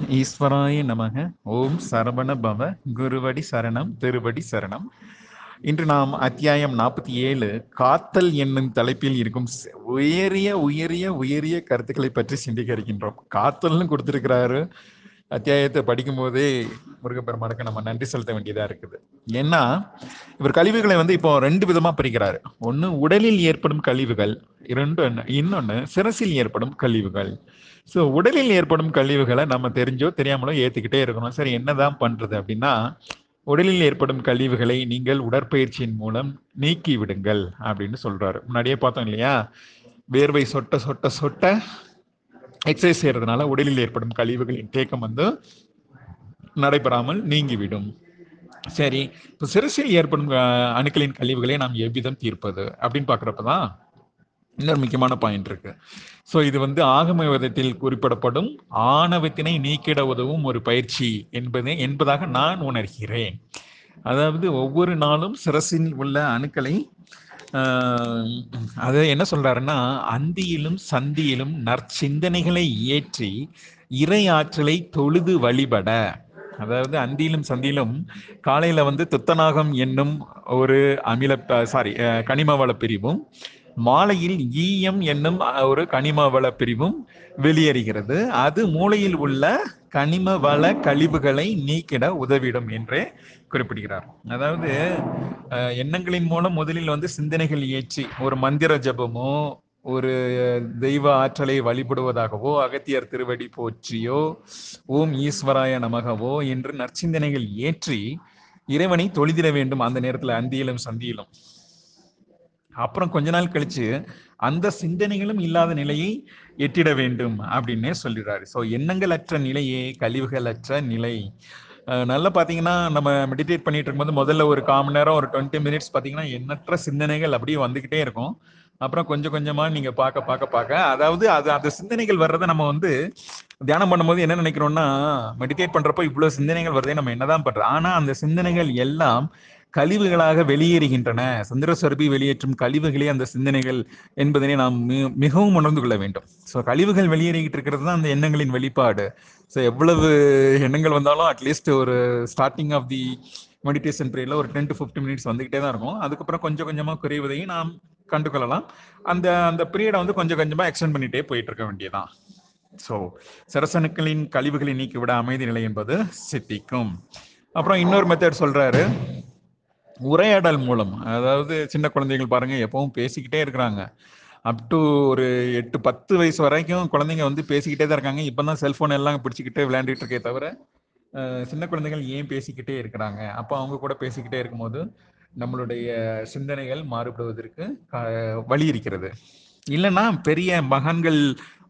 ஈஸ்வராய நமக. ஓம் சரவண பவ. குருவடி சரணம் திருவடி சரணம். இன்று நாம் அத்தியாயம் நாற்பத்தி ஏழு காத்தல் என்னும் தலைப்பில் இருக்கும் உயரிய உயரிய உயரிய கருத்துக்களை பற்றி சிந்திக்க இருக்கின்றோம். காத்தல்னு கொடுத்திருக்கிறாரு. அத்தியாயத்தை படிக்கும்போதே முருகப்பெருமானுக்கு நம்ம நன்றி செலுத்த வேண்டியதா இருக்குது. ஏன்னா இவர் கழிவுகளை வந்து இப்போ ரெண்டு விதமா பிரிக்கிறாரு. ஒன்று உடலில் ஏற்படும் கழிவுகள் இரண்டு இன்னொன்னு சிரசில் ஏற்படும் கழிவுகள். ஸோ உடலில் ஏற்படும் கழிவுகளை நம்ம தெரிஞ்சோ தெரியாமலோ ஏத்துக்கிட்டே இருக்கணும். சரி என்னதான் பண்றது அப்படின்னா உடலில் ஏற்படும் கழிவுகளை நீங்கள் உடற்பயிற்சியின் மூலம் நீக்கி விடுங்கள் அப்படின்னு சொல்றாரு. முன்னாடியே பார்த்தோம் இல்லையா? வேர்வை சொட்ட சொட்ட சொட்ட எக்ஸசைஸ் செய்யறதுனால உடலில் ஏற்படும் கழிவுகளின் தேக்கம் வந்து நடைபெறாமல் நீங்கிவிடும். சரி இப்போ சிறுசில் ஏற்படும் அணுக்களின் கழிவுகளை நாம் எவ்விதம் தீர்ப்பது அப்படின்னு பார்க்குறப்ப தான் இன்னொரு முக்கியமான பாயிண்ட் இருக்கு. ஸோ இது வந்து ஆகம விதத்தில் குறிப்பிடப்படும் ஆணவத்தினை நீக்கிட உதவும் ஒரு பயிற்சி என்பதை என்பதாக நான் உணர்கிறேன். அதாவது ஒவ்வொரு நாளும் சிரசில் உள்ள அணுக்களை அது என்ன சொல்றாருன்னா அந்தியிலும் சந்தியிலும் நற்சிந்தனைகளை இயற்றி இறை ஆற்றலை தொழுது வழிபட. அதாவது அந்தியிலும் சந்தியிலும் காலையில வந்து துத்தநாகம் என்னும் ஒரு அமில சாரி கனிம வள பிரிவும் மாலையில் ஈயம் என்னும் ஒரு கனிம வள பிரிவும் வெளியேறுகிறது. அது மூளையில் உள்ள கனிம வள கழிவுகளை நீக்கிட உதவிடும் என்றே குறிப்பிடுகிறார். அதாவது அஹ், எண்ணங்களின் மூலம் முதலில் வந்து சிந்தனைகள் ஏற்றி ஒரு மந்திர ஜபமோ ஒரு தெய்வ ஆற்றலை வழிபடுவதாகவோ அகத்தியர் திருவடி போற்றியோ ஓம் ஈஸ்வராய நமகவோ என்று நற்சிந்தனைகள் ஏற்றி இறைவனை தொழுதிட வேண்டும் அந்த நேரத்தில் அந்தியிலும் சந்தியிலும். அப்புறம் கொஞ்ச நாள் கழிச்சு அந்த சிந்தனைகளும் இல்லாத நிலையை எட்டிட வேண்டும் அப்படின்னே சொல்லிடுறாரு. ஸோ எண்ணங்கள் அற்ற நிலையே கழிவுகள் அற்ற நிலை நல்லா பார்த்தீங்கன்னா நம்ம மெடிடேட் பண்ணிட்டு இருக்கும்போது முதல்ல ஒரு கால் மணி நேரம் ஒரு டுவெண்ட்டி மினிட்ஸ் பார்த்தீங்கன்னா எண்ணற்ற சிந்தனைகள் அப்படியே வந்துக்கிட்டே இருக்கும். அப்புறம் கொஞ்சம் கொஞ்சமா நீங்க பார்க்க பார்க்க பார்க்க அதாவது அது அந்த சிந்தனைகள் வர்றதை நம்ம வந்து தியானம் பண்ணும்போது என்ன நினைக்கிறோம்னா மெடிடேட் பண்றப்போ இவ்வளவு சிந்தனைகள் வருதே நம்ம என்னதான் பண்றோம் ஆனா அந்த சிந்தனைகள் எல்லாம் கழிவுகளாக வெளியேறுகின்றன. சந்திர சொரபி வெளியேற்றும் கழிவுகளே அந்த சிந்தனைகள் என்பதனை நாம் மிகவும் உணர்ந்து கொள்ள வேண்டும். ஸோ கழிவுகள் வெளியேறிக்கிட்டு இருக்கிறது தான் அந்த எண்ணங்களின் வெளிப்பாடு. ஸோ எவ்வளவு எண்ணங்கள் வந்தாலும் அட்லீஸ்ட் ஒரு ஸ்டார்டிங் ஆஃப் தி மெடிடேஷன் பீரியட்ல ஒரு டென் டு ஃபிஃப்டி மினிட்ஸ் வந்துகிட்டே தான் இருக்கும். அதுக்கப்புறம் கொஞ்சம் கொஞ்சமாக குறைவதையும் நாம் கண்டுகொள்ளலாம். அந்த அந்த பீரியடை வந்து கொஞ்சம் கொஞ்சமாக எக்ஸ்டெண்ட் பண்ணிட்டே போயிட்டு இருக்க வேண்டியதான் ஸோ சரசணுக்களின் கழிவுகளை நீக்கிவிட அமைதி நிலை என்பது சித்திக்கும். அப்புறம் இன்னொரு மெத்தட் சொல்றாரு. உரையாடல் மூலம். அதாவது சின்ன குழந்தைகள் பாருங்க எப்பவும் பேசிக்கிட்டே இருக்கிறாங்க. அப் டு ஒரு எட்டு பத்து வயசு வரைக்கும் குழந்தைங்க வந்து பேசிக்கிட்டே தான் இருக்காங்க. இப்போ தான் செல்ஃபோன் எல்லாம் பிடிச்சிக்கிட்டு விளையாண்டுட்டு இருக்கே தவிர சின்ன குழந்தைகள் ஏன் பேசிக்கிட்டே இருக்கிறாங்க? அப்போ அவங்க கூட பேசிக்கிட்டே இருக்கும்போது நம்மளுடைய சிந்தனைகள் மாறுபடுவதற்கு வழி இருக்கிறது. இல்லைன்னா பெரிய மகான்கள்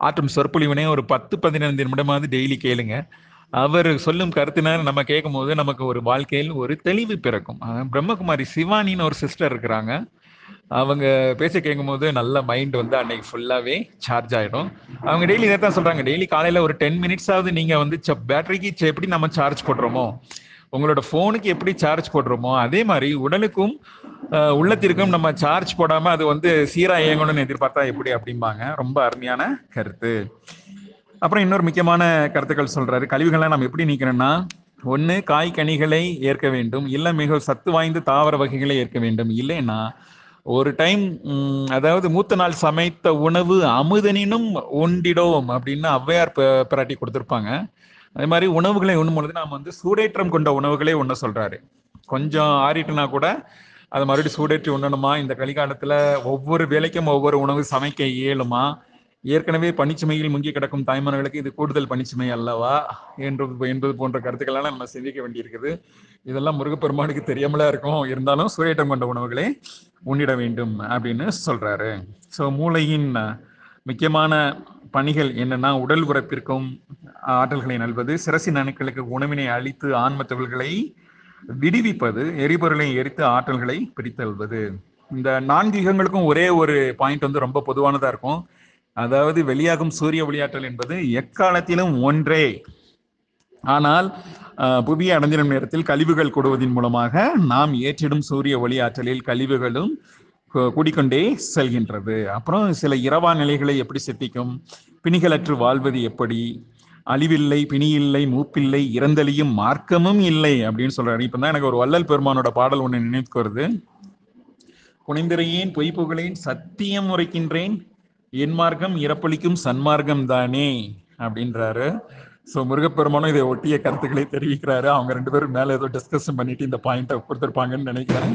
ஆற்றும் சொற்பொழிவினை ஒரு பத்து பதினைந்து நிமிடமாவது டெய்லி கேளுங்க. அவர் சொல்லும் கருத்தினர் நம்ம கேட்கும் போது நமக்கு ஒரு வாழ்க்கையில் ஒரு தெளிவு பிறக்கும். பிரம்மகுமாரி சிவானின்னு ஒரு சிஸ்டர் இருக்கிறாங்க. அவங்க பேச கேட்கும்போது நல்ல மைண்ட் வந்து அன்னைக்கு ஃபுல்லாவே சார்ஜ் ஆயிடும். அவங்க டெய்லி இதை தான் சொல்றாங்க. டெய்லி காலையில ஒரு டென் மினிட்ஸாவது நீங்க வந்து பேட்டரிக்கு எப்படி நம்ம சார்ஜ் போடுறோமோ உங்களோட ஃபோனுக்கு எப்படி சார்ஜ் போடுறோமோ அதே மாதிரி உடலுக்கும் உள்ளத்திற்கும் நம்ம சார்ஜ் போடாம அது வந்து சீரா இயங்கணும்னு எதிர்பார்த்தா எப்படி அப்படிம்பாங்க. ரொம்ப அருமையான கருத்து. அப்புறம் இன்னொரு முக்கியமான கருத்துக்கள் சொல்றாரு. கழிவுகளை நம்ம எப்படி நீக்கணும்னா ஒன்று காய் கனிகளை ஏற்க வேண்டும். இல்லை மிக சத்து வாய்ந்த தாவர வகைகளை ஏற்க வேண்டும். இல்லைன்னா ஒரு டைம் அதாவது மூத்த நாள் சமைத்த உணவு அமுதனினும் உண்டிடோம் அப்படின்னு ஔவையார் பிராட்டி கொடுத்துருப்பாங்க. அதே மாதிரி உணவுகளை உண்ணும் பொழுது நாம் வந்து சூடேற்றம் கொண்ட உணவுகளே உண்ண சொல்றாரு. கொஞ்சம் ஆறிட்டுனா கூட அதை மறுபடியும் சூடேற்றி உண்ணணுமா? இந்த கலிகாலத்தில் ஒவ்வொரு வேலைக்கும் ஒவ்வொரு உணவு சமைக்க இயலுமா? ஏற்கனவே பணிச்சுமையில் முங்கி கிடக்கும் தாய்மார்களுக்கு இது கூடுதல் பணிச்சுமை அல்லவா? என்பது என்பது போன்ற கருத்துக்கள்லாம் நம்ம சிந்திக்க வேண்டியிருக்குது. இதெல்லாம் முருகப்பெருமானுக்கு தெரியாமலா இருக்கும். இருந்தாலும் சூரியட்டம் கொண்ட உணவுகளை உண்ணிட வேண்டும் அப்படின்னு சொல்றாரு. ஸோ மூளையின் முக்கியமான பணிகள் என்னன்னா உடல் உறப்பிற்கும் ஆற்றல்களை நல்வது சிரசின் அணுக்களுக்கு உணவினை அளித்து ஆன்ம விடுவிப்பது எரிபொருளை எரித்து ஆற்றல்களை பிரித்தல்வது. இந்த நான்கு யுகங்களுக்கும் ஒரே ஒரு பாயிண்ட் வந்து ரொம்ப பொதுவானதா இருக்கும். அதாவது வெளியாகும் சூரிய ஒளியாற்றல் என்பது எக்காலத்திலும் ஒன்றே. ஆனால் புவிய அடைஞ்சிடும் அடைந்திடும் நேரத்தில் கழிவுகள் கூடுவதன் மூலமாக நாம் ஏற்றிடும் சூரிய ஒளி ஆற்றலில் கழிவுகளும் கூ- கூடிக்கொண்டே செல்கின்றது. அப்புறம் சில இரவா நிலைகளை எப்படி சித்திக்கும்? பிணிகளற்று வாழ்வது எப்படி? அழிவில்லை பிணியில்லை மூப்பில்லை இறந்தலியும் மார்க்கமும் இல்லை அப்படின்னு சொல்றாரு. இப்பதான் எனக்கு ஒரு வள்ளல் பெருமானோட பாடல் ஒன்று நினைவுக்கு வருது. புனிந்திரையேன் பொய் புகழேன் சத்தியம் உரைக்கின்றேன் என் மார்க்கம் இறப்பளிக்கும் சன்மார்க்கம் தானே அப்படின்றாரு. ஸோ முருகப்பெருமானும் இதை ஒட்டிய கருத்துக்களை தெரிவிக்கிறாரு. அவங்க ரெண்டு பேரும் மேலே ஏதோ டிஸ்கஷன் பண்ணிட்டு இந்த பாயிண்ட்டை கொடுத்துருப்பாங்கன்னு நினைக்கிறேன்.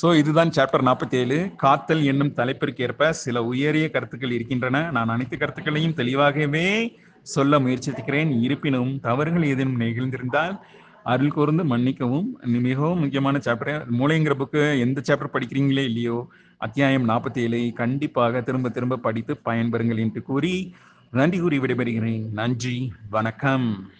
ஸோ இதுதான் சாப்டர் நாற்பத்தி ஏழு காத்தல் என்னும் தலைப்பிற்கு ஏற்ப சில உயரிய கருத்துக்கள் இருக்கின்றன. நான் அனைத்து கருத்துக்களையும் தெளிவாகவே சொல்ல முயற்சிக்கிறேன் இருப்பினும் தவறுகள் ஏதேனும் நிகழ்ந்திருந்தால் அருள் கூர்ந்து மன்னிக்கவும். மிகவும் முக்கியமான சாப்டர் மூளைங்கிற புக்கு எந்த சாப்டர் படிக்கிறீங்களே இல்லையோ அத்தியாயம் நாற்பத்தி ஏழை கண்டிப்பாக திரும்ப திரும்ப படித்து பயன்பெறுங்கள் என்று கூறி நன்றி கூறி விடைபெறுகிறேன். நன்றி வணக்கம்.